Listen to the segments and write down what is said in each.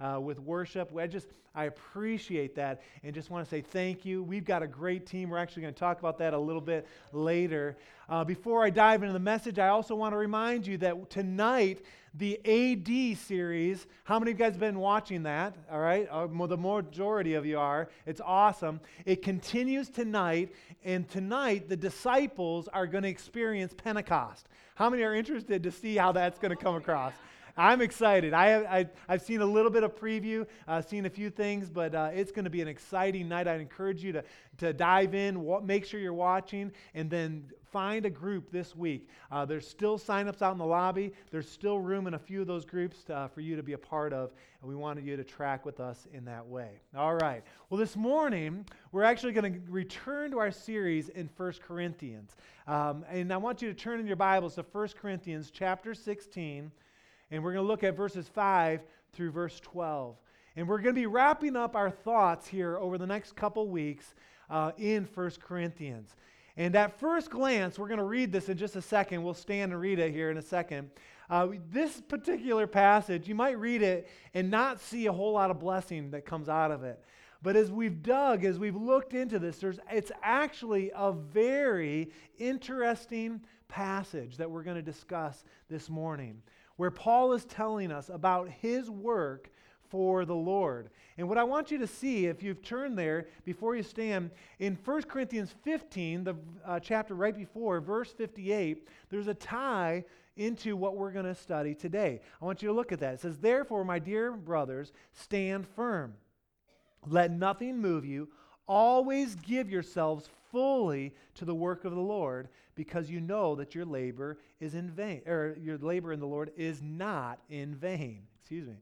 uh, with worship. I just, I appreciate that and just want to say thank you. We've got a great team. We're actually going to talk about that a little bit later. Uh, before I dive into the message, I also want to remind you that tonight, the AD series, how many of you guys have been watching that? All right, uh, the majority of you are. It's awesome. It continues tonight, and tonight the disciples are going to experience Pentecost. How many are interested to see how that's going to come across? I'm excited. I have, I, have seen a little bit of preview, uh, seen a few things, but uh, it's going to be an exciting night. I encourage you to, to dive in, wa- make sure you're watching, and then find a group this week. Uh, there's still signups out in the lobby. There's still room in a few of those groups to, uh, for you to be a part of, and we wanted you to track with us in that way. All right. Well, this morning, we're actually going to return to our series in 1 Corinthians. Um, and I want you to turn in your Bibles to 1 Corinthians chapter 16. And we're going to look at verses 5 through verse 12. And we're going to be wrapping up our thoughts here over the next couple weeks uh, in 1 Corinthians. And at first glance, we're going to read this in just a second. We'll stand and read it here in a second. Uh, this particular passage, you might read it and not see a whole lot of blessing that comes out of it. But as we've dug, as we've looked into this, it's actually a very interesting passage that we're going to discuss this morning where Paul is telling us about his work for the Lord. And what I want you to see, if you've turned there before you stand, in 1 Corinthians 15, the uh, chapter right before, verse 58, there's a tie into what we're going to study today. I want you to look at that. It says, Therefore, my dear brothers, stand firm. Let nothing move you. Always give yourselves fully to the work of the Lord because you know that your labor is in vain, or your labor in the Lord is not in vain. Excuse me.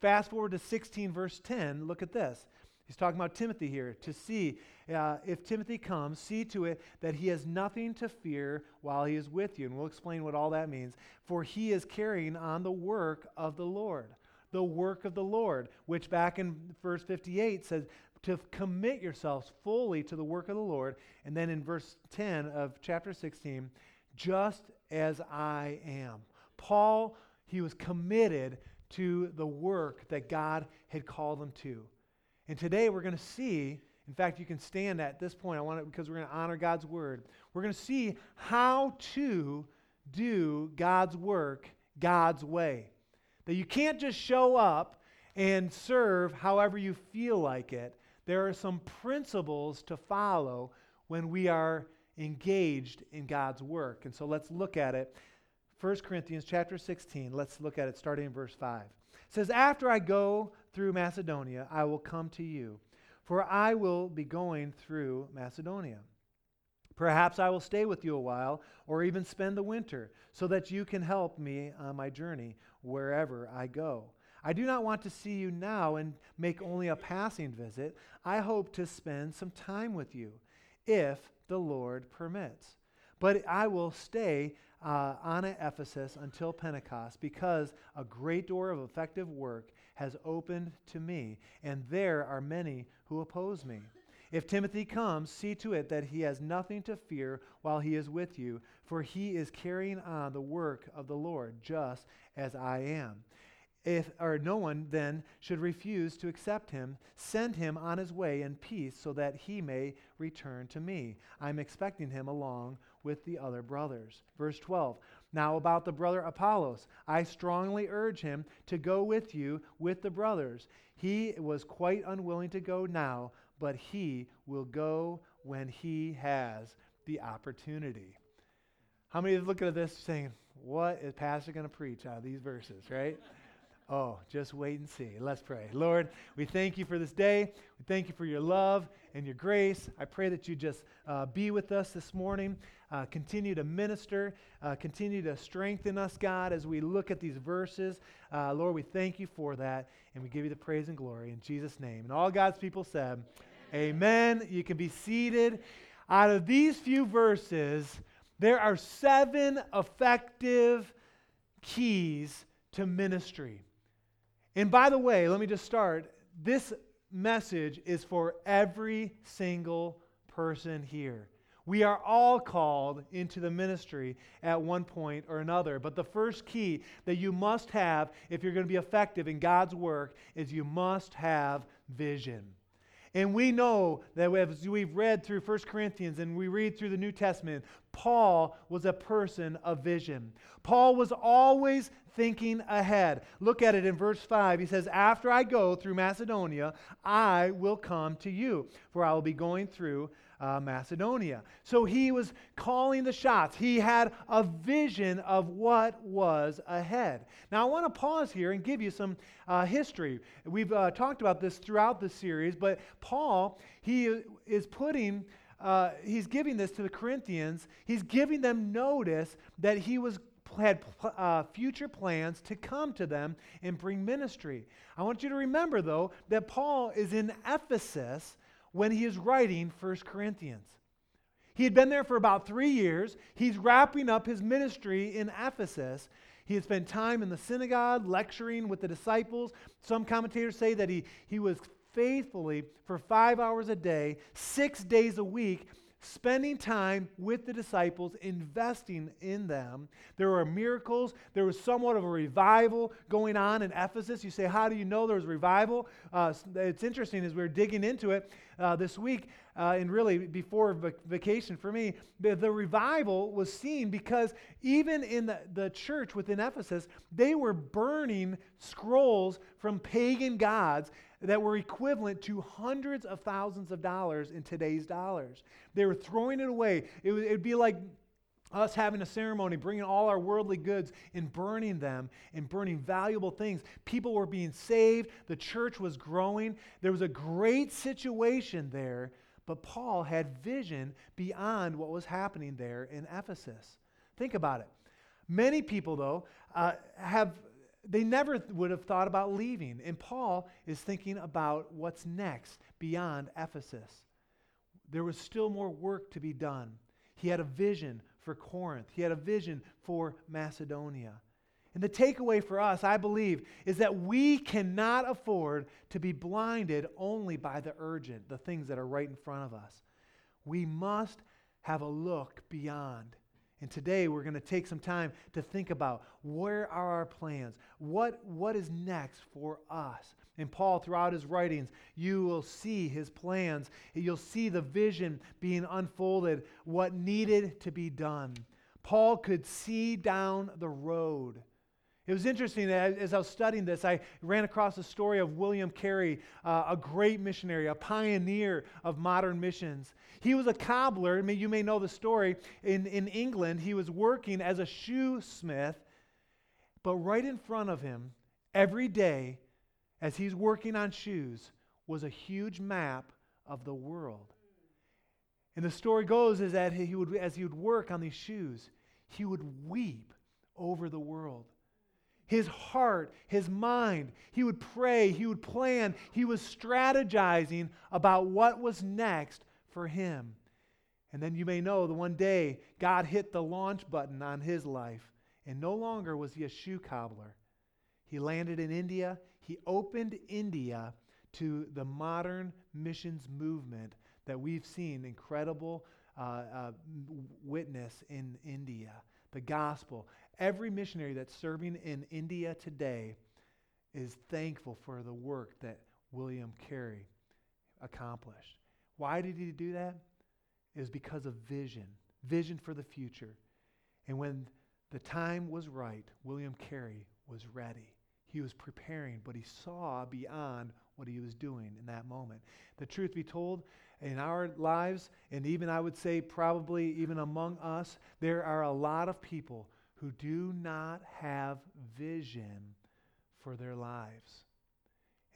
Fast forward to 16, verse 10. Look at this. He's talking about Timothy here. To see uh, if Timothy comes, see to it that he has nothing to fear while he is with you. And we'll explain what all that means. For he is carrying on the work of the Lord. The work of the Lord, which back in verse 58 says, to commit yourselves fully to the work of the Lord. And then in verse 10 of chapter 16, just as I am. Paul, he was committed to the work that God had called him to. And today we're going to see, in fact, you can stand at this point, I want it because we're going to honor God's word. We're going to see how to do God's work God's way. That you can't just show up and serve however you feel like it, there are some principles to follow when we are engaged in God's work. And so let's look at it. 1 Corinthians chapter 16, let's look at it starting in verse 5. It says, After I go through Macedonia, I will come to you, for I will be going through Macedonia. Perhaps I will stay with you a while, or even spend the winter, so that you can help me on my journey wherever I go. I do not want to see you now and make only a passing visit. I hope to spend some time with you, if the Lord permits. But I will stay uh, on at Ephesus until Pentecost, because a great door of effective work has opened to me, and there are many who oppose me. If Timothy comes, see to it that he has nothing to fear while he is with you, for he is carrying on the work of the Lord, just as I am if or no one then should refuse to accept him send him on his way in peace so that he may return to me. I'm expecting him along with the other brothers. Verse 12 now about the brother apollos i strongly urge him to go with you with the brothers. He was quite unwilling to go now but he will go when he has the opportunity. How many of looking at this saying what is pastor going to preach out of these verses right Oh, just wait and see. Let's pray. Lord, we thank you for this day. We thank you for your love and your grace. I pray that you just uh, be with us this morning. Uh, continue to minister. Uh, continue to strengthen us, God, as we look at these verses. Uh, Lord, we thank you for that, and we give you the praise and glory in Jesus' name. And all God's people said, Amen. Amen. You can be seated. Out of these few verses, there are seven effective keys to ministry. And by the way, let me just start. This message is for every single person here. We are all called into the ministry at one point or another. But the first key that you must have if you're going to be effective in God's work is you must have vision. And we know that as we've read through 1 Corinthians and we read through the New Testament, Paul was a person of vision. Paul was always thinking ahead. Look at it in verse 5. He says, After I go through Macedonia, I will come to you, for I will be going through uh, Macedonia. So he was calling the shots. He had a vision of what was ahead. Now, I want to pause here and give you some uh, history. We've uh, talked about this throughout the series, but Paul, he is putting. Uh, he's giving this to the Corinthians. He's giving them notice that he was had uh, future plans to come to them and bring ministry. I want you to remember, though, that Paul is in Ephesus when he is writing 1 Corinthians. He had been there for about three years. He's wrapping up his ministry in Ephesus. He had spent time in the synagogue lecturing with the disciples. Some commentators say that he, he was faithfully for five hours a day, six days a week, spending time with the disciples, investing in them. There were miracles. There was somewhat of a revival going on in Ephesus. You say, How do you know there was revival? Uh, it's interesting as we are digging into it uh, this week, uh, and really before vac- vacation for me, the, the, revival was seen because even in the, the church within Ephesus, they were burning scrolls from pagan gods that were equivalent to hundreds of thousands of dollars in today's dollars. They were throwing it away. It would be like us having a ceremony, bringing all our worldly goods and burning them and burning valuable things. People were being saved. The church was growing. There was a great situation there, but Paul had vision beyond what was happening there in Ephesus. Think about it. Many people, though, uh, have they never would have thought about leaving. And Paul is thinking about what's next beyond Ephesus. There was still more work to be done. He had a vision for Corinth, he had a vision for Macedonia. And the takeaway for us, I believe, is that we cannot afford to be blinded only by the urgent, the things that are right in front of us. We must have a look beyond and today we're going to take some time to think about where are our plans? What, what is next for us? And Paul, throughout his writings, you will see his plans. You'll see the vision being unfolded, what needed to be done. Paul could see down the road. It was interesting as I was studying this, I ran across the story of William Carey, uh, a great missionary, a pioneer of modern missions. He was a cobbler. I mean, you may know the story. In, in England, he was working as a shoesmith, but right in front of him, every day, as he's working on shoes, was a huge map of the world. And the story goes is that he would, as he would work on these shoes, he would weep over the world his heart, his mind. He would pray, he would plan, he was strategizing about what was next for him. And then you may know the one day God hit the launch button on his life, and no longer was he a shoe cobbler. He landed in India, he opened India to the modern missions movement that we've seen incredible uh, uh, witness in India. The gospel. Every missionary that's serving in India today is thankful for the work that William Carey accomplished. Why did he do that? It was because of vision, vision for the future. And when the time was right, William Carey was ready. He was preparing, but he saw beyond what he was doing in that moment. The truth be told, in our lives, and even I would say probably even among us, there are a lot of people who do not have vision for their lives.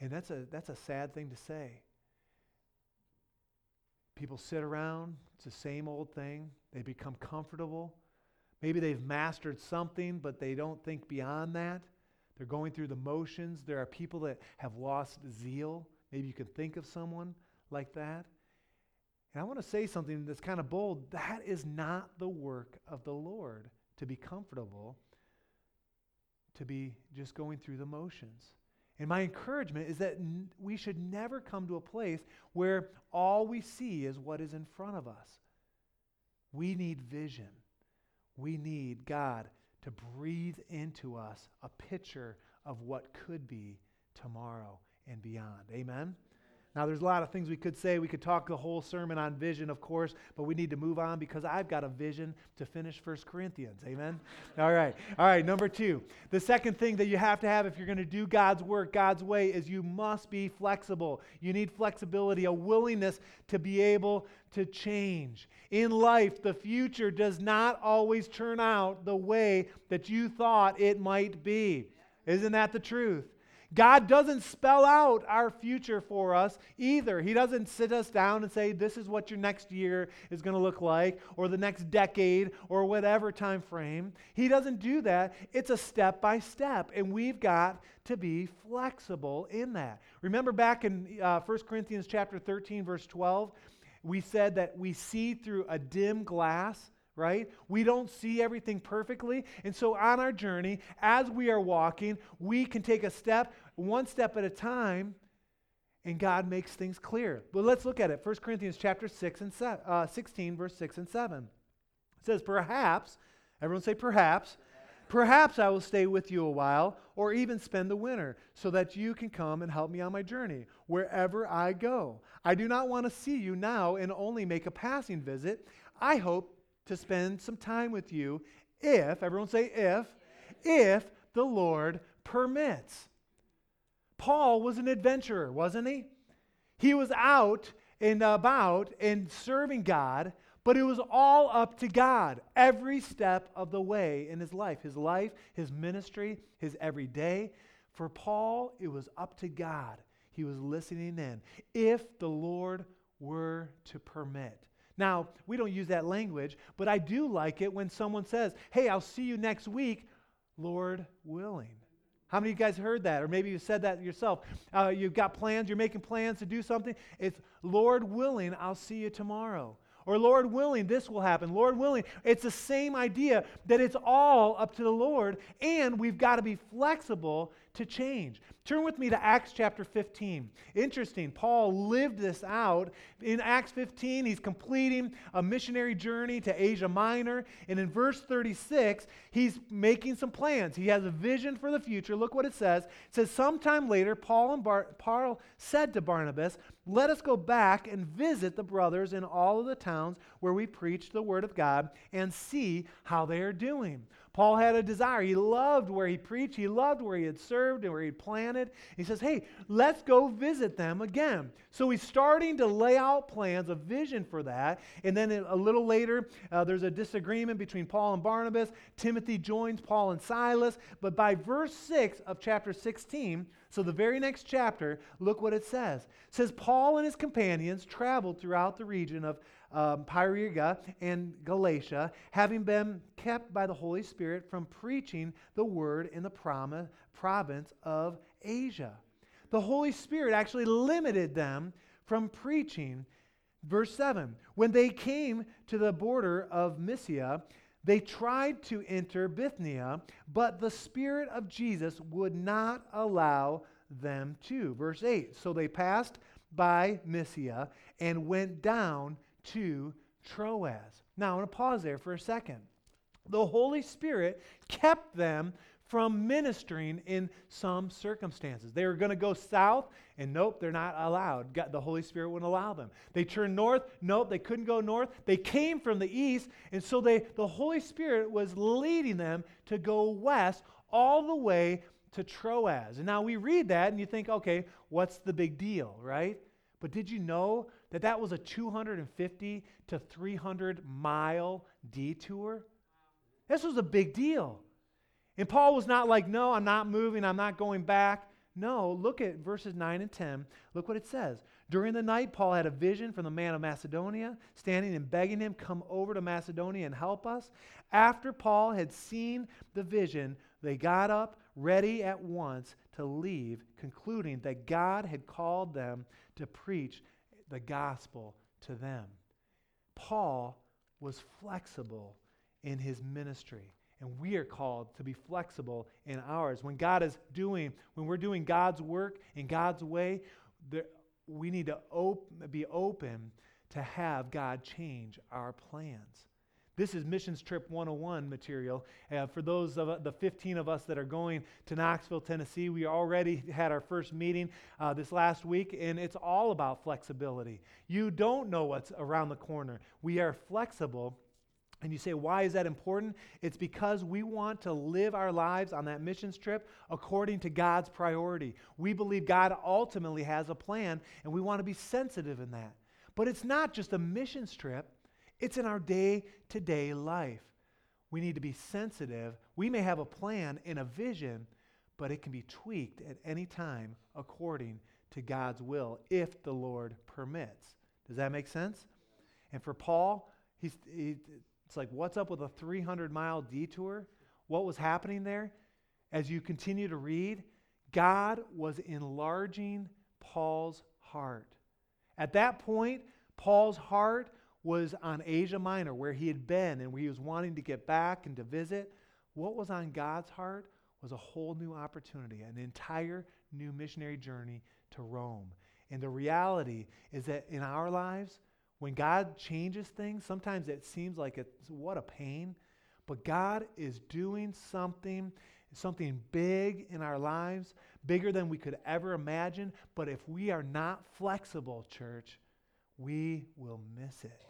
And that's a, that's a sad thing to say. People sit around, it's the same old thing. They become comfortable. Maybe they've mastered something, but they don't think beyond that. They're going through the motions. There are people that have lost zeal. Maybe you can think of someone like that. And I want to say something that's kind of bold. That is not the work of the Lord to be comfortable, to be just going through the motions. And my encouragement is that n- we should never come to a place where all we see is what is in front of us. We need vision. We need God to breathe into us a picture of what could be tomorrow and beyond. Amen? Now, there's a lot of things we could say. We could talk the whole sermon on vision, of course, but we need to move on because I've got a vision to finish 1 Corinthians. Amen? All right. All right. Number two. The second thing that you have to have if you're going to do God's work God's way is you must be flexible. You need flexibility, a willingness to be able to change. In life, the future does not always turn out the way that you thought it might be. Isn't that the truth? God doesn't spell out our future for us either. He doesn't sit us down and say, This is what your next year is going to look like, or the next decade, or whatever time frame. He doesn't do that. It's a step by step, and we've got to be flexible in that. Remember back in uh, 1 Corinthians chapter 13, verse 12, we said that we see through a dim glass right? We don't see everything perfectly. And so on our journey, as we are walking, we can take a step, one step at a time, and God makes things clear. But let's look at it. 1 Corinthians chapter 6 and se- uh, 16, verse 6 and 7. It says, Perhaps, everyone say perhaps, perhaps I will stay with you a while, or even spend the winter, so that you can come and help me on my journey, wherever I go. I do not want to see you now and only make a passing visit. I hope to spend some time with you if, everyone say if, if the Lord permits. Paul was an adventurer, wasn't he? He was out and about and serving God, but it was all up to God every step of the way in his life. His life, his ministry, his everyday. For Paul, it was up to God. He was listening in. If the Lord were to permit. Now, we don't use that language, but I do like it when someone says, Hey, I'll see you next week, Lord willing. How many of you guys heard that? Or maybe you said that yourself. Uh, you've got plans, you're making plans to do something. It's, Lord willing, I'll see you tomorrow. Or, Lord willing, this will happen. Lord willing. It's the same idea that it's all up to the Lord, and we've got to be flexible to change. Turn with me to Acts chapter 15. Interesting. Paul lived this out. In Acts 15, he's completing a missionary journey to Asia Minor. And in verse 36, he's making some plans. He has a vision for the future. Look what it says. It says, Sometime later, Paul, and Bar- Paul said to Barnabas, Let us go back and visit the brothers in all of the towns where we preach the word of God and see how they are doing. Paul had a desire. He loved where he preached, he loved where he had served and where he planted. He says, Hey, let's go visit them again. So he's starting to lay out plans, a vision for that. And then a little later, uh, there's a disagreement between Paul and Barnabas. Timothy joins Paul and Silas. But by verse 6 of chapter 16, so the very next chapter, look what it says. It says, Paul and his companions traveled throughout the region of um, and Galatia, having been kept by the Holy Spirit from preaching the word in the prom- province of Asia. The Holy Spirit actually limited them from preaching. Verse 7 When they came to the border of Mysia, they tried to enter Bithynia, but the Spirit of Jesus would not allow them to. Verse 8 So they passed by Mysia and went down to Troas. Now, I want to pause there for a second. The Holy Spirit kept them from ministering in some circumstances. They were going to go south, and nope, they're not allowed. God, the Holy Spirit wouldn't allow them. They turned north, nope, they couldn't go north. They came from the east, and so they, the Holy Spirit was leading them to go west all the way to Troas. And now we read that, and you think, okay, what's the big deal, right? But did you know that that was a 250 to 300 mile detour? This was a big deal. And Paul was not like, no, I'm not moving, I'm not going back. No, look at verses 9 and 10. Look what it says. During the night, Paul had a vision from the man of Macedonia, standing and begging him, Come over to Macedonia and help us. After Paul had seen the vision, they got up, ready at once to leave, concluding that God had called them to preach the gospel to them. Paul was flexible in his ministry. And we are called to be flexible in ours. When God is doing, when we're doing God's work in God's way, there, we need to op- be open to have God change our plans. This is Missions Trip 101 material. Uh, for those of uh, the 15 of us that are going to Knoxville, Tennessee, we already had our first meeting uh, this last week, and it's all about flexibility. You don't know what's around the corner. We are flexible. And you say, why is that important? It's because we want to live our lives on that missions trip according to God's priority. We believe God ultimately has a plan, and we want to be sensitive in that. But it's not just a missions trip, it's in our day to day life. We need to be sensitive. We may have a plan and a vision, but it can be tweaked at any time according to God's will if the Lord permits. Does that make sense? And for Paul, he's, he, it's like, what's up with a 300 mile detour? What was happening there? As you continue to read, God was enlarging Paul's heart. At that point, Paul's heart was on Asia Minor, where he had been and where he was wanting to get back and to visit. What was on God's heart was a whole new opportunity, an entire new missionary journey to Rome. And the reality is that in our lives, when God changes things, sometimes it seems like it's what a pain, but God is doing something something big in our lives, bigger than we could ever imagine, but if we are not flexible, church, we will miss it.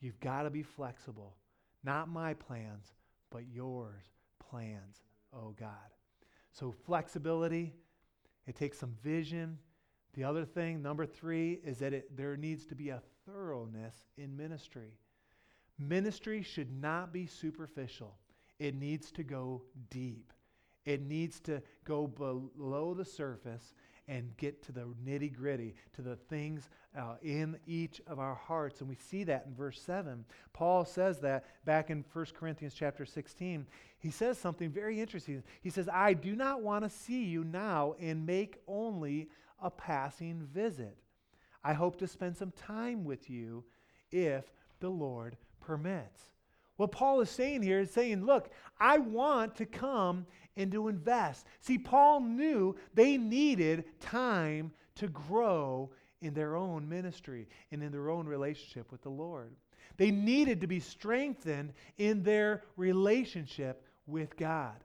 You've got to be flexible. Not my plans, but yours plans, oh God. So, flexibility, it takes some vision. The other thing, number three, is that it, there needs to be a thoroughness in ministry. Ministry should not be superficial, it needs to go deep. It needs to go below the surface and get to the nitty gritty, to the things uh, in each of our hearts. And we see that in verse 7. Paul says that back in 1 Corinthians chapter 16. He says something very interesting. He says, I do not want to see you now and make only a passing visit. I hope to spend some time with you if the Lord permits. What Paul is saying here is saying, look, I want to come and to invest. See, Paul knew they needed time to grow in their own ministry and in their own relationship with the Lord. They needed to be strengthened in their relationship with God.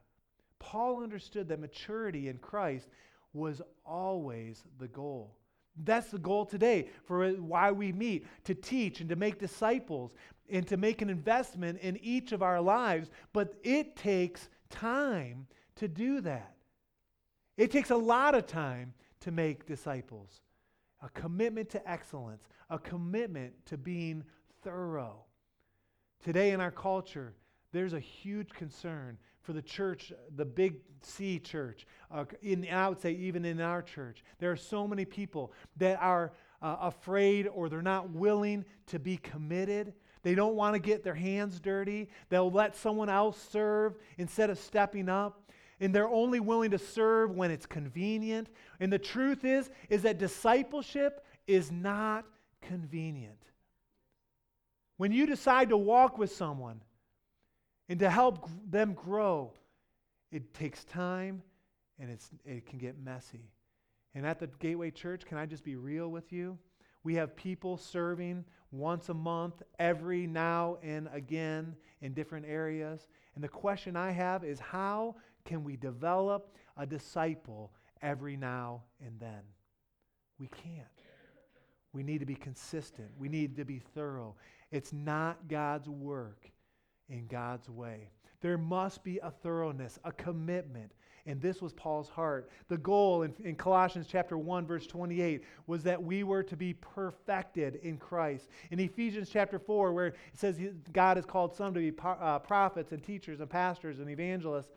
Paul understood that maturity in Christ was always the goal. That's the goal today for why we meet to teach and to make disciples and to make an investment in each of our lives. But it takes time to do that. It takes a lot of time to make disciples. A commitment to excellence, a commitment to being thorough. Today in our culture, there's a huge concern for the church, the big C church. Uh, in, I would say, even in our church, there are so many people that are uh, afraid or they're not willing to be committed. They don't want to get their hands dirty. They'll let someone else serve instead of stepping up. And they're only willing to serve when it's convenient. And the truth is, is that discipleship is not convenient. When you decide to walk with someone and to help them grow, it takes time and it's, it can get messy. And at the Gateway Church, can I just be real with you? We have people serving once a month, every now and again in different areas. And the question I have is how can we develop a disciple every now and then? We can't. We need to be consistent. We need to be thorough. It's not God's work in God's way. There must be a thoroughness, a commitment. And this was Paul's heart. The goal in, in, Colossians chapter 1, verse 28, was that we were to be perfected in Christ. In Ephesians chapter 4, where it says God has called some to be uh, prophets and teachers and pastors and evangelists,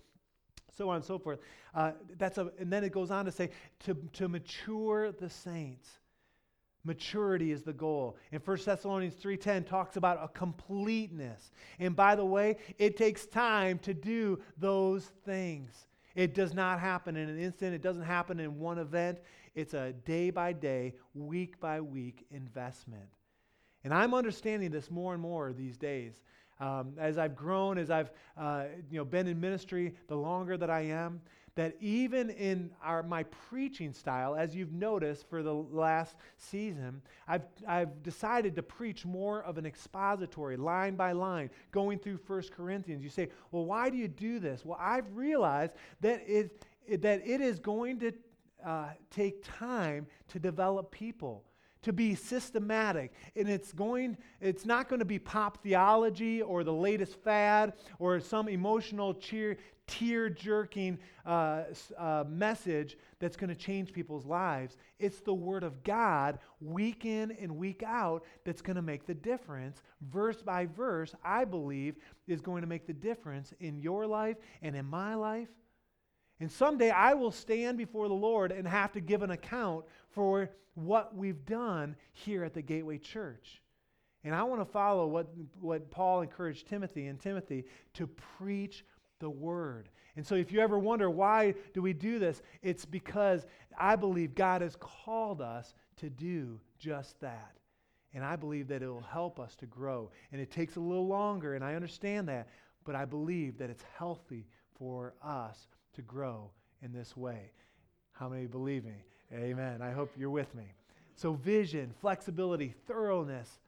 so on and so forth. Uh, that's a, and then it goes on to say, to, to mature the saints. Maturity is the goal. And 1 Thessalonians 3:10 talks about a completeness. And by the way, it takes time to do those things. It does not happen in an instant. It doesn't happen in one event. It's a day by day, week by week investment. And I'm understanding this more and more these days. Um, as I've grown, as I've uh, you know, been in ministry, the longer that I am, that even in our, my preaching style, as you've noticed for the last season, I've, I've decided to preach more of an expository, line by line, going through 1 Corinthians. You say, well, why do you do this? Well, I've realized that it, that it is going to uh, take time to develop people to be systematic and it's going it's not going to be pop theology or the latest fad or some emotional cheer tear jerking uh, uh, message that's going to change people's lives. It's the word of god week in and week out that's going to make the difference. Verse by verse i believe is going to make the difference in your life and in my life and someday I will stand before the Lord and have to give an account for what we've done here at the Gateway Church. And I want to follow what, what Paul encouraged Timothy and Timothy to preach the word. And so if you ever wonder why do we do this, it's because I believe God has called us to do just that. And I believe that it will help us to grow. And it takes a little longer, and I understand that, but I believe that it's healthy for us to grow in this way. How many believe me? Amen. I hope you're with me. So, vision, flexibility, thoroughness.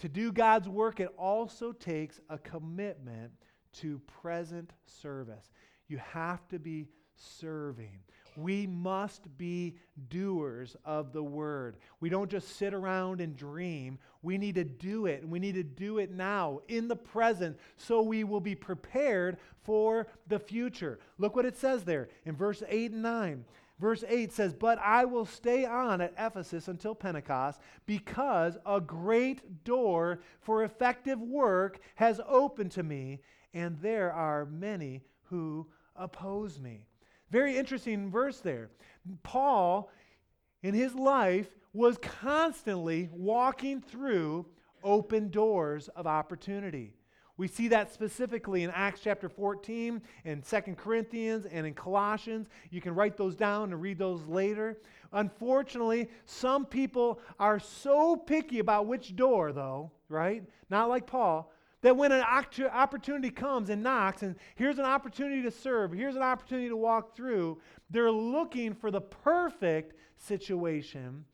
To do God's work, it also takes a commitment to present service. You have to be serving. We must be doers of the word. We don't just sit around and dream. We need to do it, and we need to do it now, in the present, so we will be prepared for the future. Look what it says there in verse 8 and 9. Verse 8 says, But I will stay on at Ephesus until Pentecost, because a great door for effective work has opened to me, and there are many who oppose me. Very interesting verse there. Paul, in his life, was constantly walking through open doors of opportunity. We see that specifically in Acts chapter 14 and 2 Corinthians and in Colossians. You can write those down and read those later. Unfortunately, some people are so picky about which door, though, right? Not like Paul, that when an opportunity comes and knocks, and here's an opportunity to serve, here's an opportunity to walk through, they're looking for the perfect situation.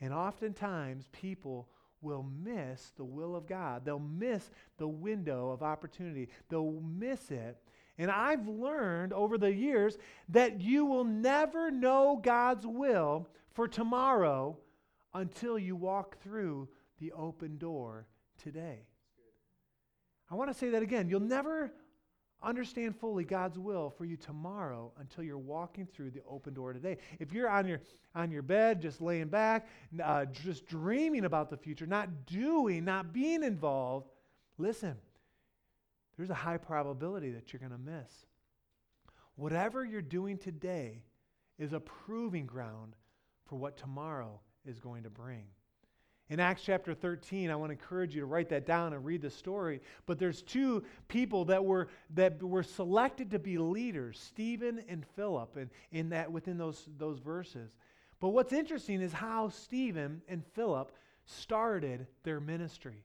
And oftentimes, people will miss the will of God. They'll miss the window of opportunity. They'll miss it. And I've learned over the years that you will never know God's will for tomorrow until you walk through the open door today. I want to say that again. You'll never understand fully God's will for you tomorrow until you're walking through the open door today. If you're on your on your bed, just laying back, uh, just dreaming about the future, not doing, not being involved, listen. There's a high probability that you're going to miss. Whatever you're doing today is a proving ground for what tomorrow is going to bring. In Acts chapter 13, I want to encourage you to write that down and read the story. But there's two people that were that were selected to be leaders, Stephen and Philip, and in that within those, those verses. But what's interesting is how Stephen and Philip started their ministry.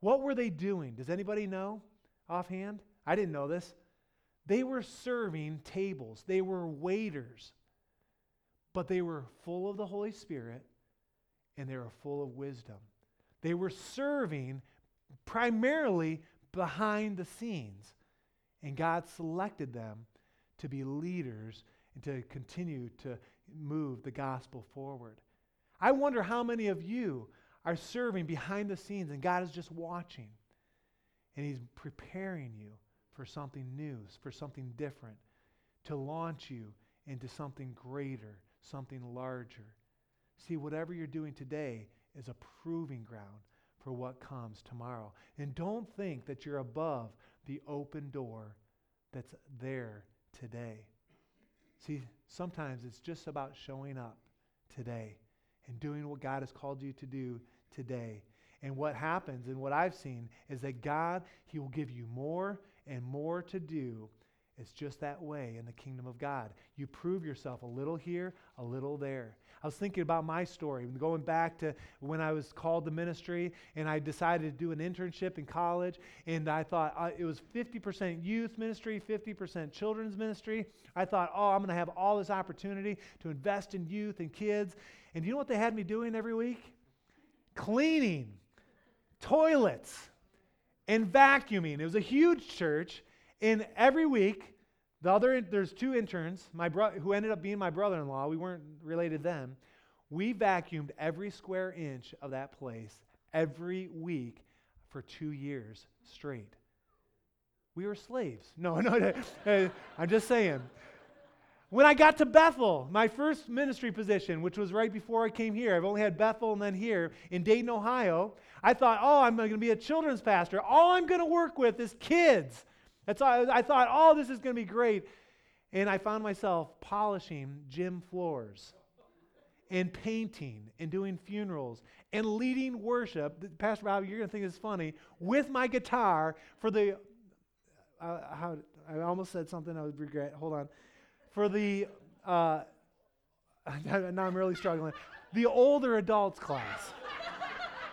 What were they doing? Does anybody know offhand? I didn't know this. They were serving tables, they were waiters, but they were full of the Holy Spirit and they were full of wisdom. They were serving primarily behind the scenes, and God selected them to be leaders and to continue to move the gospel forward. I wonder how many of you are serving behind the scenes and God is just watching and He's preparing you for something new, for something different, to launch you into something greater, something larger. See, whatever you're doing today is a proving ground for what comes tomorrow. And don't think that you're above the open door that's there today. See, sometimes it's just about showing up today and doing what God has called you to do today. And what happens and what I've seen is that God, He will give you more and more to do It's just that way in the kingdom of God. You prove yourself a little here, a little there. I was thinking about my story, going back to when I was called to ministry and I decided to do an internship in college. And I thought uh, it was 50% youth ministry, 50% children's ministry. I thought, oh, I'm going to have all this opportunity to invest in youth and kids. And you know what they had me doing every week? Cleaning toilets and vacuuming. It was a huge church. And every week, the other there's two interns, my bro, who ended up being my brother-in-law. We weren't related then. We vacuumed every square inch of that place every week for two years straight. We were slaves. No, no I'm just saying. When I got to Bethel, my first ministry position, which was right before I came here, I've only had Bethel and then here in Dayton, Ohio. I thought, oh, I'm going to be a children's pastor. All I'm going to work with is kids. That's all, I thought, oh, this is going to be great. And I found myself polishing gym floors and painting and doing funerals and leading worship. Pastor Bobby, you're going to think this is funny, with my guitar for the, uh, how, I almost said something I would regret. Hold on. For the, uh, now I'm really struggling. The older adults class.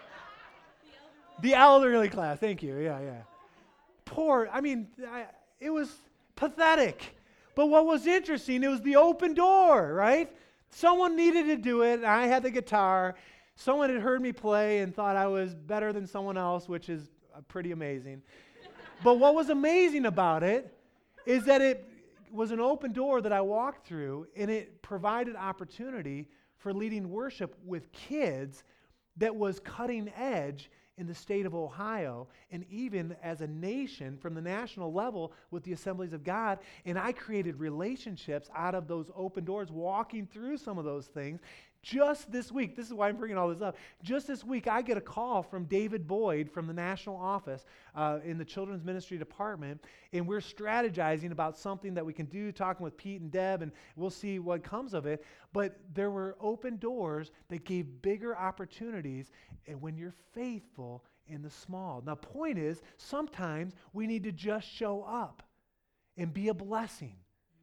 the elderly class. Thank you. Yeah, yeah poor. I mean, I, it was pathetic. But what was interesting, it was the open door, right? Someone needed to do it, and I had the guitar. Someone had heard me play and thought I was better than someone else, which is uh, pretty amazing. but what was amazing about it is that it was an open door that I walked through, and it provided opportunity for leading worship with kids that was cutting edge in the state of Ohio and even as a nation from the national level with the assemblies of God. And I created relationships out of those open doors, walking through some of those things. Just this week, this is why I'm bringing all this up. Just this week, I get a call from David Boyd from the national office uh, in the children's ministry department, and we're strategizing about something that we can do, talking with Pete and Deb, and we'll see what comes of it. But there were open doors that gave bigger opportunities, and when you're faithful in the small. Now, the point is, sometimes we need to just show up and be a blessing,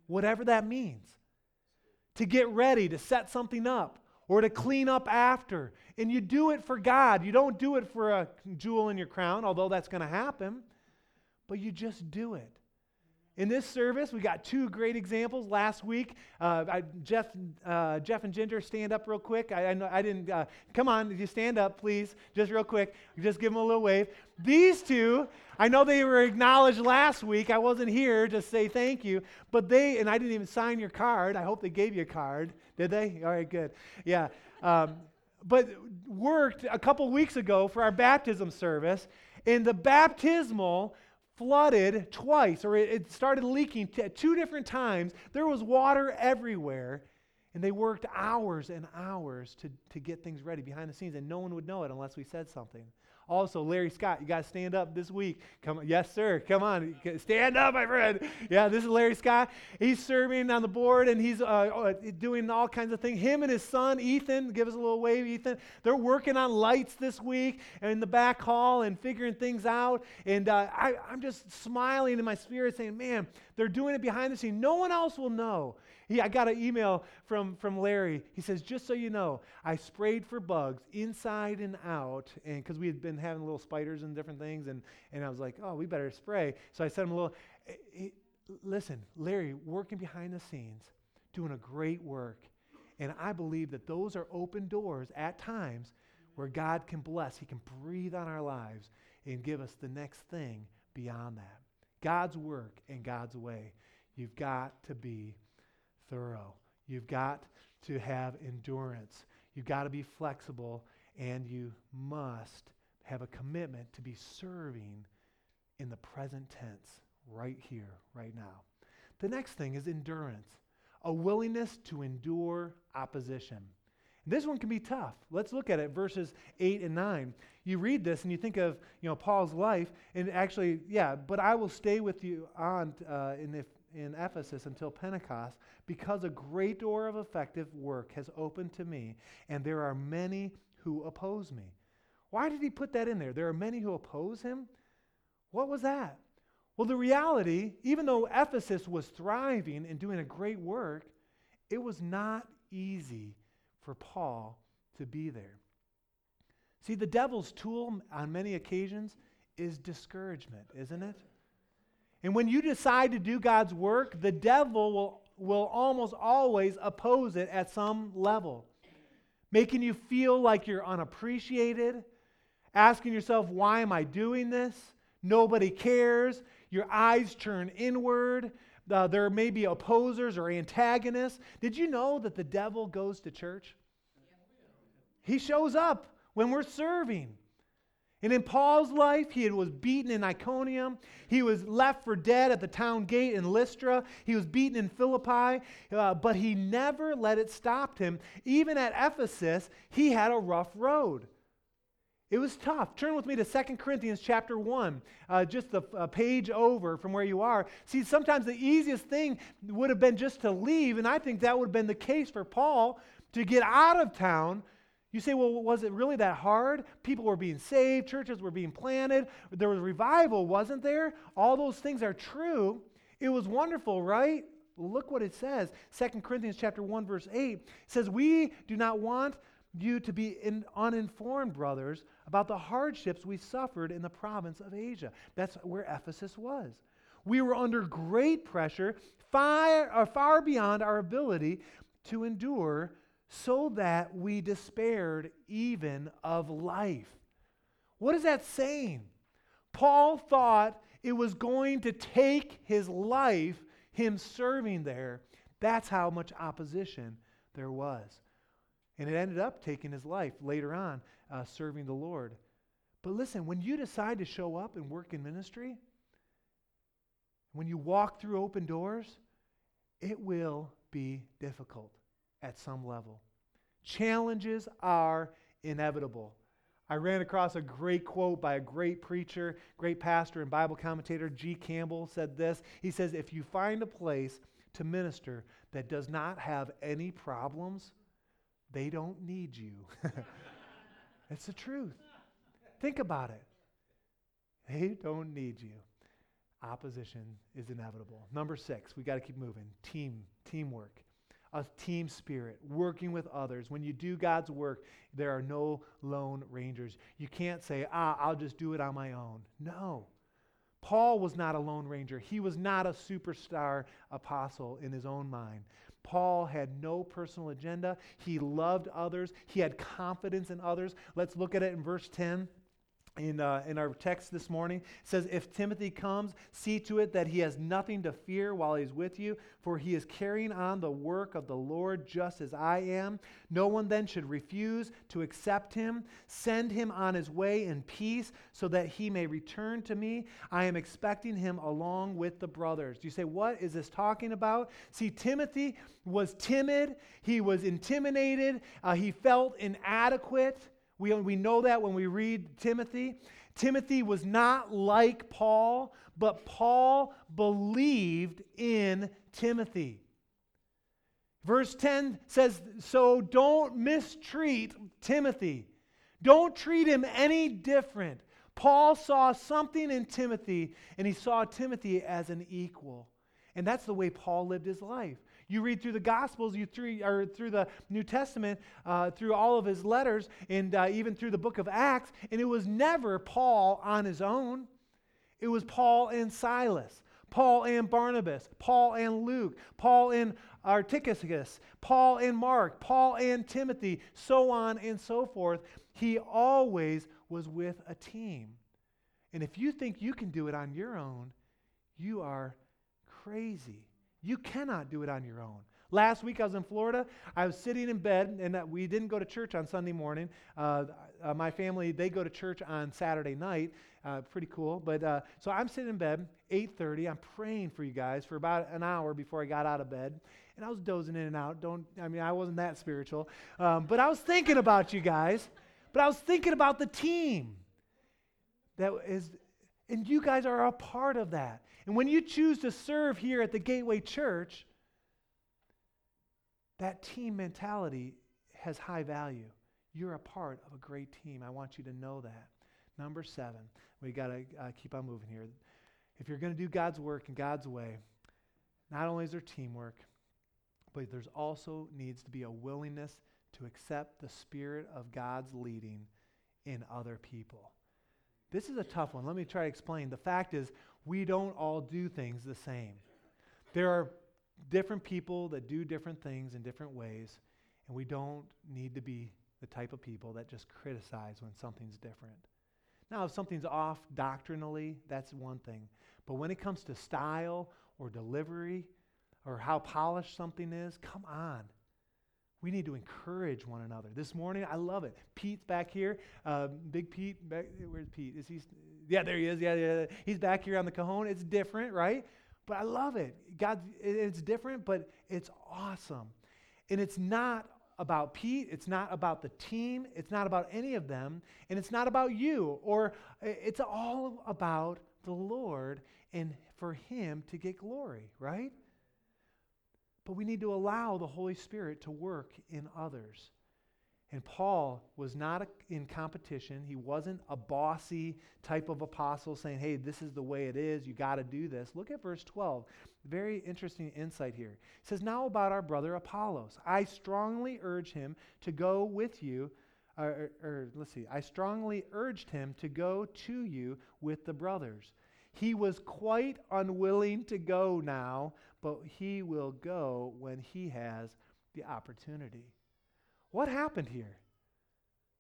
whatever that means. To get ready, to set something up, or to clean up after. And you do it for God. You don't do it for a jewel in your crown, although that's going to happen, but you just do it. In this service, we got two great examples. Last week, uh, I, Jeff, uh, Jeff and Ginger, stand up real quick. I, I, I didn't. Uh, come on, if you stand up, please, just real quick. Just give them a little wave. These two, I know they were acknowledged last week. I wasn't here to say thank you, but they and I didn't even sign your card. I hope they gave you a card. Did they? All right, good. Yeah. Um, but worked a couple weeks ago for our baptism service, and the baptismal flooded twice, or it, started leaking t- two different times. There was water everywhere, and they worked hours and hours to, to get things ready behind the scenes, and no one would know it unless we said something. Also, Larry Scott, you got to stand up this week. Come on. Yes, sir. Come on. Stand up, my friend. Yeah, this is Larry Scott. He's serving on the board and he's uh, uh, doing all kinds of things. Him and his son, Ethan, give us a little wave, Ethan. They're working on lights this week in the back hall and figuring things out. And uh, I, I'm just smiling in my spirit saying, man, they're doing it behind the scenes. No one else will know. He, I got an email from, from Larry. He says, just so you know, I sprayed for bugs inside and out, and because we had been having little spiders and different things, and, and I was like, oh, we better spray. So I sent him a little. He, listen, Larry, working behind the scenes, doing a great work, and I believe that those are open doors at times where God can bless. He can breathe on our lives and give us the next thing beyond that. God's work and God's way. You've got to be thorough. You've got to have endurance. You've got to be flexible, and you must have a commitment to be serving in the present tense, right here, right now. The next thing is endurance, a willingness to endure opposition. This one can be tough. Let's look at it, verses 8 and 9. You read this and you think of, you know, Paul's life, and actually, yeah, but I will stay with you on uh, in the in Ephesus until Pentecost because a great door of effective work has opened to me, and there are many who oppose me. Why did he put that in there? There are many who oppose him? What was that? Well, the reality, even though Ephesus was thriving and doing a great work, it was not easy for Paul to be there. See, the devil's tool on many occasions is discouragement, isn't it? And when you decide to do God's work, the devil will, will almost always oppose it at some level, making you feel like you're unappreciated, asking yourself, why am I doing this? Nobody cares. Your eyes turn inward. Uh, there may be opposers or antagonists. Did you know that the devil goes to church? He shows up when we're serving. And in Paul's life, he was beaten in Iconium. He was left for dead at the town gate in Lystra. He was beaten in Philippi, uh, but he never let it stop him. Even at Ephesus, he had a rough road. It was tough. Turn with me to 2 Corinthians chapter 1, uh, just a page over from where you are. See, sometimes the easiest thing would have been just to leave, and I think that would have been the case for Paul to get out of town. You say, well, was it really that hard? People were being saved, churches were being planted, there was revival, wasn't there? All those things are true. It was wonderful, right? Look what it says. 2 Corinthians chapter 1, verse 8 says, We do not want you to be in, uninformed, brothers, about the hardships we suffered in the province of Asia. That's where Ephesus was. We were under great pressure, far, far beyond our ability to endure, so that we despaired even of life. What is that saying? Paul thought it was going to take his life, him serving there. That's how much opposition there was. And it ended up taking his life later on, uh, serving the Lord. But listen, when you decide to show up and work in ministry, when you walk through open doors, it will be difficult at some level. Challenges are inevitable. I ran across a great quote by a great preacher, great pastor, and Bible commentator, G. Campbell, said this. He says, If you find a place to minister that does not have any problems, they don't need you. it's the truth. Think about it. They don't need you. Opposition is inevitable. Number six, we got to keep moving. Team, teamwork, a team spirit, working with others. When you do God's work, there are no lone rangers. You can't say, ah, I'll just do it on my own. No. Paul was not a lone ranger. He was not a superstar apostle in his own mind. Paul had no personal agenda. He loved others. He had confidence in others. Let's look at it in verse 10 in, uh, in our text this morning. It says, If Timothy comes, see to it that he has nothing to fear while he's with you, for he is carrying on the work of the Lord just as I am. No one then should refuse to accept him. Send him on his way in peace so that he may return to me. I am expecting him along with the brothers. Do you say, What is this talking about? See, Timothy was timid, he was intimidated, uh, he felt inadequate. We, we know that when we read Timothy. Timothy was not like Paul, but Paul believed in Timothy. Verse 10 says, So don't mistreat Timothy. Don't treat him any different. Paul saw something in Timothy, and he saw Timothy as an equal. And that's the way Paul lived his life. You read through the Gospels, you through, or through the New Testament, uh, through all of his letters, and uh, even through the book of Acts, and it was never Paul on his own. It was Paul and Silas, Paul and Barnabas, Paul and Luke, Paul and Articus, Paul and Mark, Paul and Timothy, so on and so forth. He always was with a team. And if you think you can do it on your own, you are crazy. You cannot do it on your own. Last week I was in Florida. I was sitting in bed, and uh, we didn't go to church on Sunday morning. Uh, uh, my family they go to church on Saturday night. Uh, pretty cool. But uh, so I'm sitting in bed, 8:30. I'm praying for you guys for about an hour before I got out of bed, and I was dozing in and out. Don't I mean I wasn't that spiritual, um, but I was thinking about you guys. But I was thinking about the team that is, and you guys are a part of that. And when you choose to serve here at the Gateway Church, that team mentality has high value. You're a part of a great team. I want you to know that. Number seven, we got to uh, keep on moving here. if you're going to do God's work in God's way, not only is there teamwork, but there's also needs to be a willingness to accept the Spirit of God's leading in other people. This is a tough one. Let me try to explain. The fact is, we don't all do things the same. There are different people that do different things in different ways, and we don't need to be the type of people that just criticize when something's different. Now, if something's off doctrinally, that's one thing. But when it comes to style or delivery or how polished something is, come on. We need to encourage one another. This morning, I love it. Pete's back here. Uh, Big Pete, back, where's Pete? Is he? Yeah, there he is. Yeah, yeah. He's back here on the cajon. It's different, right? But I love it. God, it's different, but it's awesome. And it's not about Pete. It's not about the team. It's not about any of them. And it's not about you. Or it's all about the Lord and for Him to get glory, right? But we need to allow the Holy Spirit to work in others. And Paul was not a, in competition. He wasn't a bossy type of apostle saying, hey, this is the way it is. You got to do this. Look at verse 12. Very interesting insight here. It says, Now about our brother Apollos. I strongly urge him to go with you. Or, or, or let's see. I strongly urged him to go to you with the brothers. He was quite unwilling to go now, but he will go when he has the opportunity. What happened here?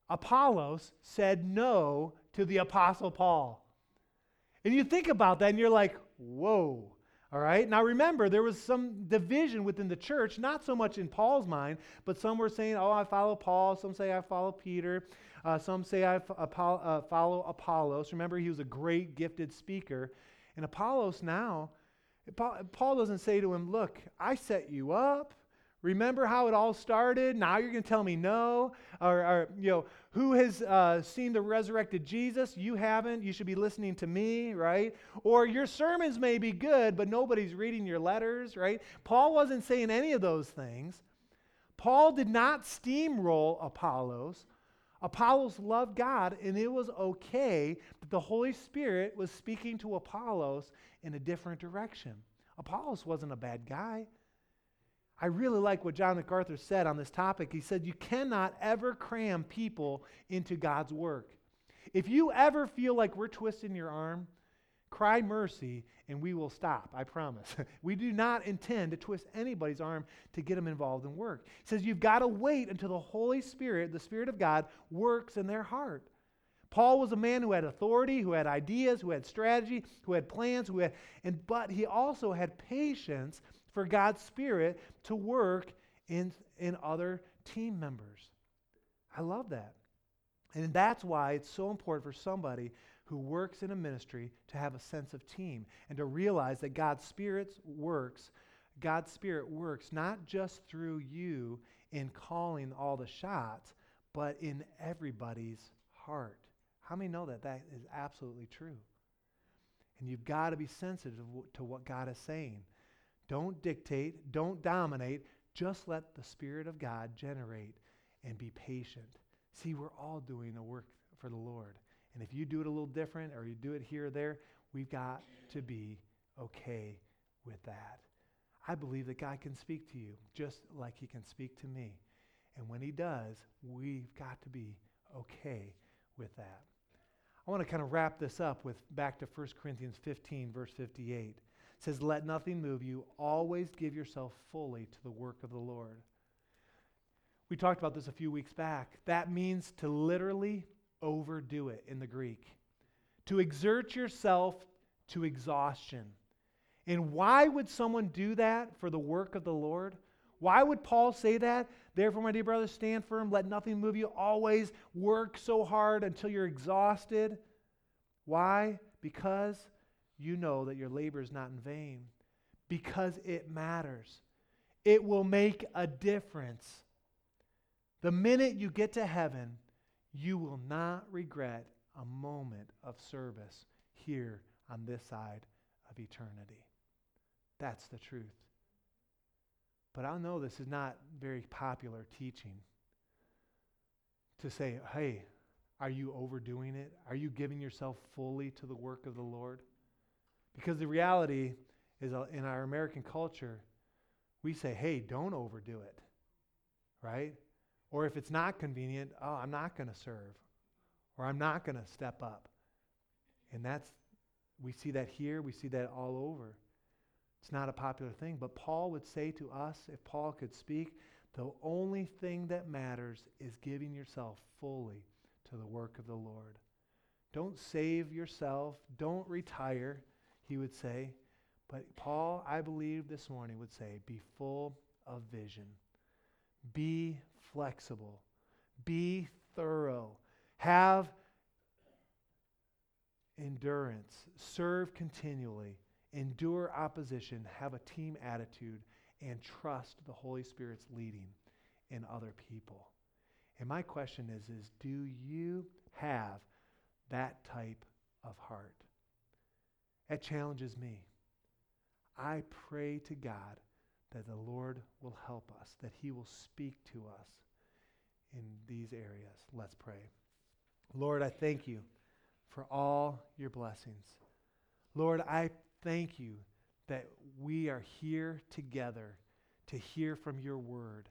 Apollos said no to the Apostle Paul. And you think about that and you're like, whoa. All right. Now remember, there was some division within the church, not so much in Paul's mind, but some were saying, oh, I follow Paul. Some say I follow Peter. Uh, some say I uh, follow Apollos. Remember, he was a great, gifted speaker. And Apollos now, Paul doesn't say to him, look, I set you up. Remember how it all started? Now you're going to tell me no? Or, or, you know, who has uh, seen the resurrected Jesus? You haven't. You should be listening to me, right? Or your sermons may be good, but nobody's reading your letters, right? Paul wasn't saying any of those things. Paul did not steamroll Apollos. Apollos loved God, and it was okay that the Holy Spirit was speaking to Apollos in a different direction. Apollos wasn't a bad guy. I really like what John MacArthur said on this topic. He said, You cannot ever cram people into God's work. If you ever feel like we're twisting your arm, cry mercy and we will stop. I promise. we do not intend to twist anybody's arm to get them involved in work. He says, You've got to wait until the Holy Spirit, the Spirit of God, works in their heart. Paul was a man who had authority, who had ideas, who had strategy, who had plans, who had, and, but he also had patience for God's Spirit to work in, in other team members. I love that. And that's why it's so important for somebody who works in a ministry to have a sense of team and to realize that God's Spirit works. God's Spirit works not just through you in calling all the shots, but in everybody's heart. How many know that that is absolutely true? And you've got to be sensitive to what God is saying. Don't dictate, don't dominate. Just let the Spirit of God generate and be patient. See, we're all doing the work for the Lord. And if you do it a little different or you do it here or there, we've got to be okay with that. I believe that God can speak to you just like He can speak to me. And when He does, we've got to be okay with that. I want to kind of wrap this up with back to 1 Corinthians 15, verse 58 says, Let nothing move you. Always give yourself fully to the work of the Lord. We talked about this a few weeks back. That means to literally overdo it in the Greek, to exert yourself to exhaustion. And why would someone do that for the work of the Lord? Why would Paul say that? Therefore, my dear brothers, stand firm. Let nothing move you. Always work so hard until you're exhausted. Why? Because you know that your labor is not in vain because it matters. It will make a difference. The minute you get to heaven, you will not regret a moment of service here on this side of eternity. That's the truth. But I know this is not very popular teaching to say, hey, are you overdoing it? Are you giving yourself fully to the work of the Lord? Because the reality is uh, in our American culture, we say, hey, don't overdo it, right? Or if it's not convenient, oh, I'm not going to serve, or I'm not going to step up. And that's, we see that here, we see that all over. It's not a popular thing, but Paul would say to us, if Paul could speak, the only thing that matters is giving yourself fully to the work of the Lord. Don't save yourself, don't retire, he would say. But Paul, I believe this morning, would say, be full of vision, be flexible, be thorough, have endurance, serve continually, endure opposition, have a team attitude, and trust the Holy Spirit's leading in other people. And my question is, is do you have that type of heart? That challenges me. I pray to God that the Lord will help us, that He will speak to us in these areas. Let's pray. Lord, I thank you for all your blessings. Lord, I thank you that we are here together to hear from your word.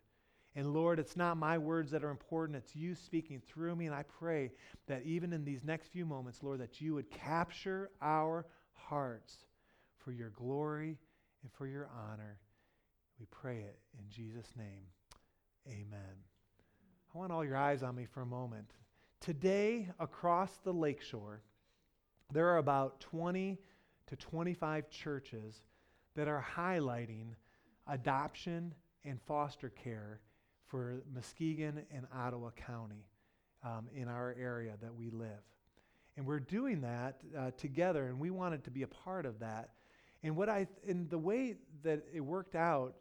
And Lord, it's not my words that are important, it's you speaking through me. And I pray that even in these next few moments, Lord, that you would capture our hearts for your glory and for your honor. We pray it in Jesus' name. Amen. I want all your eyes on me for a moment. Today, across the lakeshore, there are about 20 to 25 churches that are highlighting adoption and foster care for Muskegon and Ottawa County um, in our area that we live. And we're doing that uh, together, and we wanted to be a part of that. And what I, in the way that it worked out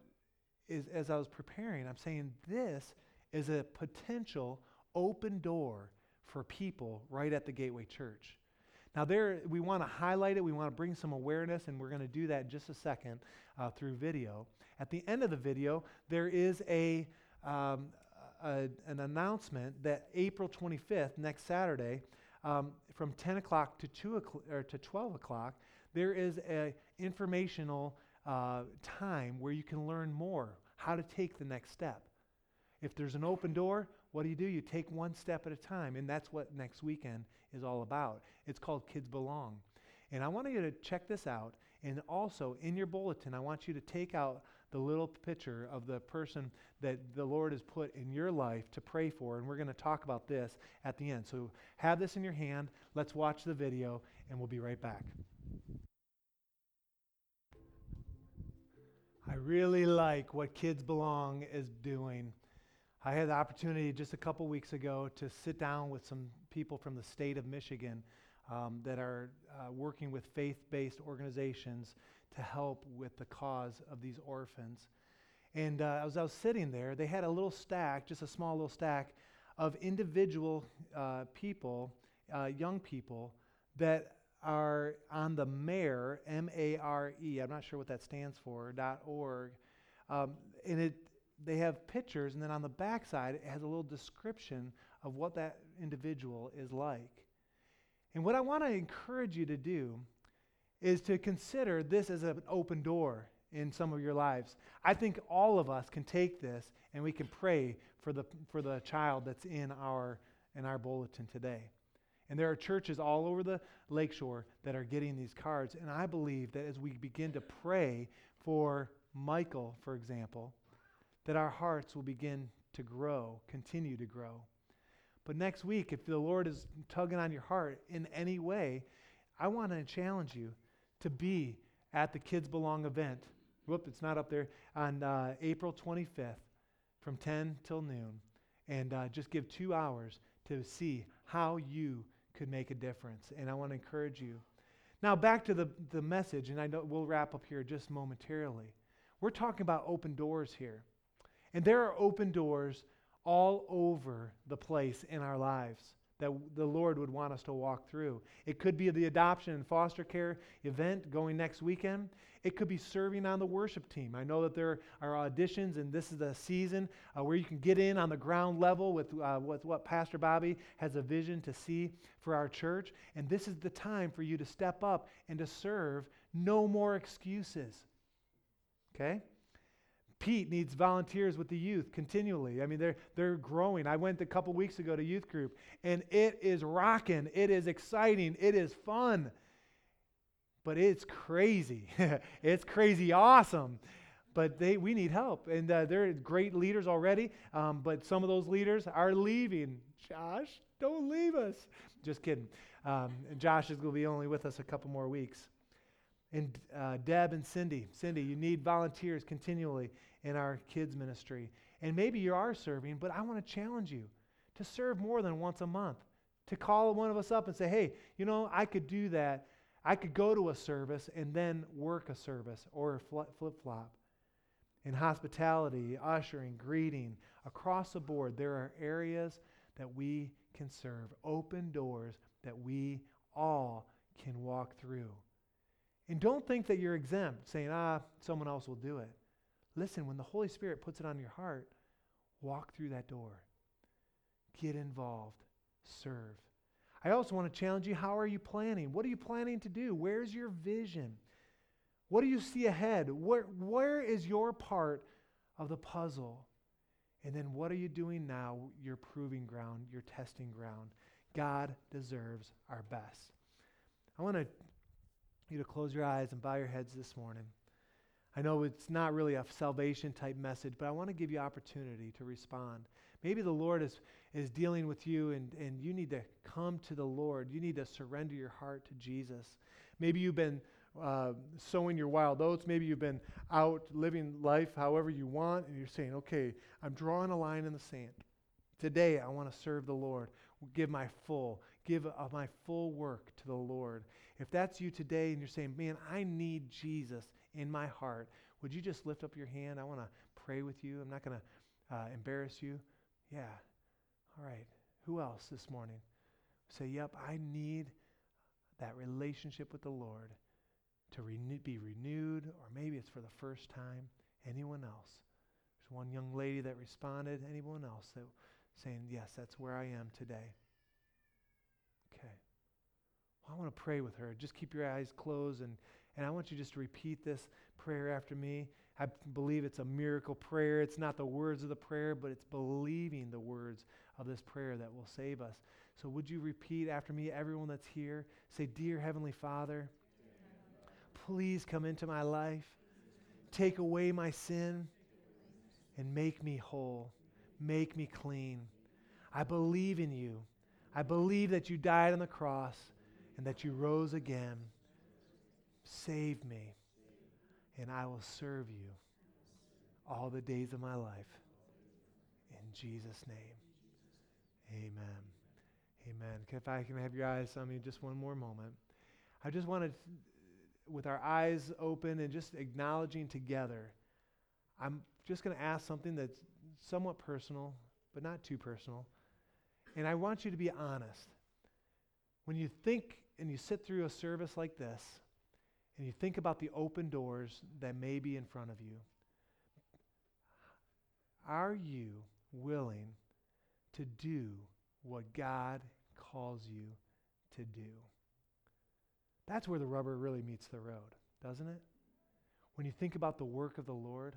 is, as I was preparing, I'm saying this is a potential open door for people right at the Gateway Church. Now, there we want to highlight it. We want to bring some awareness, and we're going to do that in just a second uh, through video. At the end of the video, there is a, um, a an announcement that April 25th, next Saturday, um, from 10 o'clock to 2 o'clock, or to 12 o'clock, there is a informational uh, time where you can learn more how to take the next step. If there's an open door, what do you do? You take one step at a time, and that's what next weekend is all about. It's called Kids Belong. And I want you to check this out. And also, in your bulletin, I want you to take out the little picture of the person that the Lord has put in your life to pray for. And we're going to talk about this at the end. So have this in your hand. Let's watch the video, and we'll be right back. I really like what Kids Belong is doing. I had the opportunity just a couple weeks ago to sit down with some people from the state of Michigan um, that are uh, working with faith based organizations to help with the cause of these orphans. And uh, as I was sitting there, they had a little stack, just a small little stack, of individual uh, people, uh, young people, that are on the MARE, M A R E, I'm not sure what that stands for, dot org. Um, and it they have pictures, and then on the backside, it has a little description of what that individual is like. And what I want to encourage you to do is to consider this as an open door in some of your lives. I think all of us can take this and we can pray for the, for the child that's in our, in our bulletin today. And there are churches all over the lakeshore that are getting these cards. And I believe that as we begin to pray for Michael, for example, that our hearts will begin to grow, continue to grow. But next week, if the Lord is tugging on your heart in any way, I want to challenge you to be at the Kids Belong event. Whoop, it's not up there. On uh, April 25th from 10 till noon. And uh, just give two hours to see how you could make a difference. And I want to encourage you. Now, back to the, the message, and I know we'll wrap up here just momentarily. We're talking about open doors here. And there are open doors all over the place in our lives. That the Lord would want us to walk through. It could be the adoption and foster care event going next weekend. It could be serving on the worship team. I know that there are auditions, and this is a season uh, where you can get in on the ground level with, uh, with what Pastor Bobby has a vision to see for our church. And this is the time for you to step up and to serve. No more excuses. Okay? Pete needs volunteers with the youth continually. I mean, they're, they're growing. I went a couple weeks ago to youth group, and it is rocking. It is exciting. It is fun. But it's crazy. it's crazy awesome. But they, we need help. And uh, they're great leaders already, um, but some of those leaders are leaving. Josh, don't leave us. Just kidding. Um, Josh is going to be only with us a couple more weeks. And uh, Deb and Cindy, Cindy, you need volunteers continually in our kids' ministry. And maybe you are serving, but I want to challenge you to serve more than once a month. To call one of us up and say, hey, you know, I could do that. I could go to a service and then work a service or flip flop. In hospitality, ushering, greeting, across the board, there are areas that we can serve, open doors that we all can walk through. And don't think that you're exempt, saying, ah, someone else will do it. Listen, when the Holy Spirit puts it on your heart, walk through that door. Get involved. Serve. I also want to challenge you how are you planning? What are you planning to do? Where's your vision? What do you see ahead? Where, where is your part of the puzzle? And then what are you doing now, your proving ground, your testing ground? God deserves our best. I want to, you to close your eyes and bow your heads this morning. I know it's not really a salvation type message, but I want to give you opportunity to respond. Maybe the Lord is, is dealing with you and, and you need to come to the Lord. You need to surrender your heart to Jesus. Maybe you've been uh, sowing your wild oats. Maybe you've been out living life however you want, and you're saying, okay, I'm drawing a line in the sand. Today, I want to serve the Lord. Give my full, give uh, my full work to the Lord. If that's you today and you're saying, man, I need Jesus in my heart, would you just lift up your hand? I want to pray with you. I'm not going to uh, embarrass you. Yeah. All right. Who else this morning? Say, yep, I need that relationship with the Lord to renew, be renewed, or maybe it's for the first time. Anyone else? There's one young lady that responded. Anyone else that saying, yes, that's where I am today? Well, I want to pray with her. Just keep your eyes closed and and I want you just to repeat this prayer after me. I believe it's a miracle prayer. It's not the words of the prayer, but it's believing the words of this prayer that will save us. So, would you repeat after me, everyone that's here? Say, Dear Heavenly Father, please come into my life, take away my sin, and make me whole, make me clean. I believe in you. I believe that you died on the cross and that you rose again. Save me, and I will serve you all the days of my life. In Jesus' name, amen. Amen. If I can have your eyes on me just one more moment. I just wanted, with our eyes open and just acknowledging together, I'm just going to ask something that's somewhat personal, but not too personal. And I want you to be honest. When you think and you sit through a service like this, and you think about the open doors that may be in front of you, are you willing to do what God calls you to do? That's where the rubber really meets the road, doesn't it? When you think about the work of the Lord.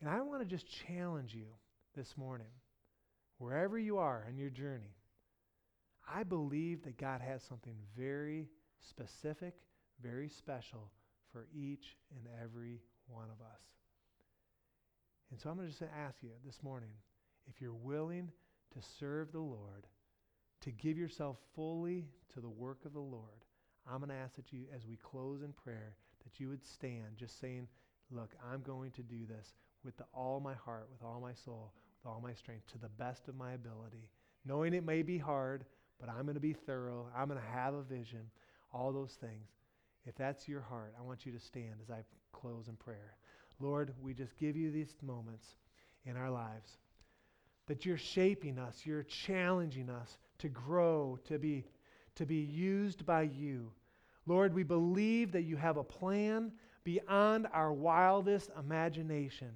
And I want to just challenge you this morning, wherever you are in your journey. I believe that God has something very specific very special for each and every one of us. And so I'm going to just ask you this morning if you're willing to serve the Lord, to give yourself fully to the work of the Lord, I'm going to ask that you, as we close in prayer, that you would stand just saying, Look, I'm going to do this with the, all my heart, with all my soul, with all my strength, to the best of my ability. Knowing it may be hard, but I'm going to be thorough. I'm going to have a vision, all those things. If that's your heart, I want you to stand as I close in prayer. Lord, we just give you these moments in our lives. that you're shaping us, you're challenging us to grow, to be, to be used by you. Lord, we believe that you have a plan beyond our wildest imagination.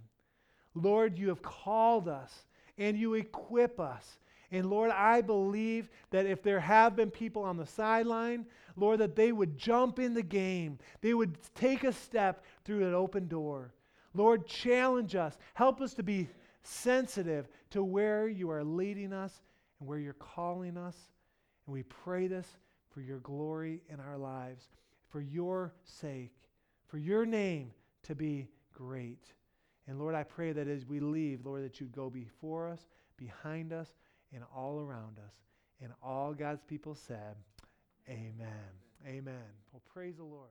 Lord, you have called us and you equip us. And Lord, I believe that if there have been people on the sideline, Lord, that they would jump in the game. They would take a step through an open door. Lord, challenge us. Help us to be sensitive to where you are leading us and where you're calling us. And we pray this for your glory in our lives, for your sake, for your name to be great. And Lord, I pray that as we leave, Lord, that you'd go before us, behind us, and all around us. And all God's people said, Amen. Amen. Well, praise the Lord.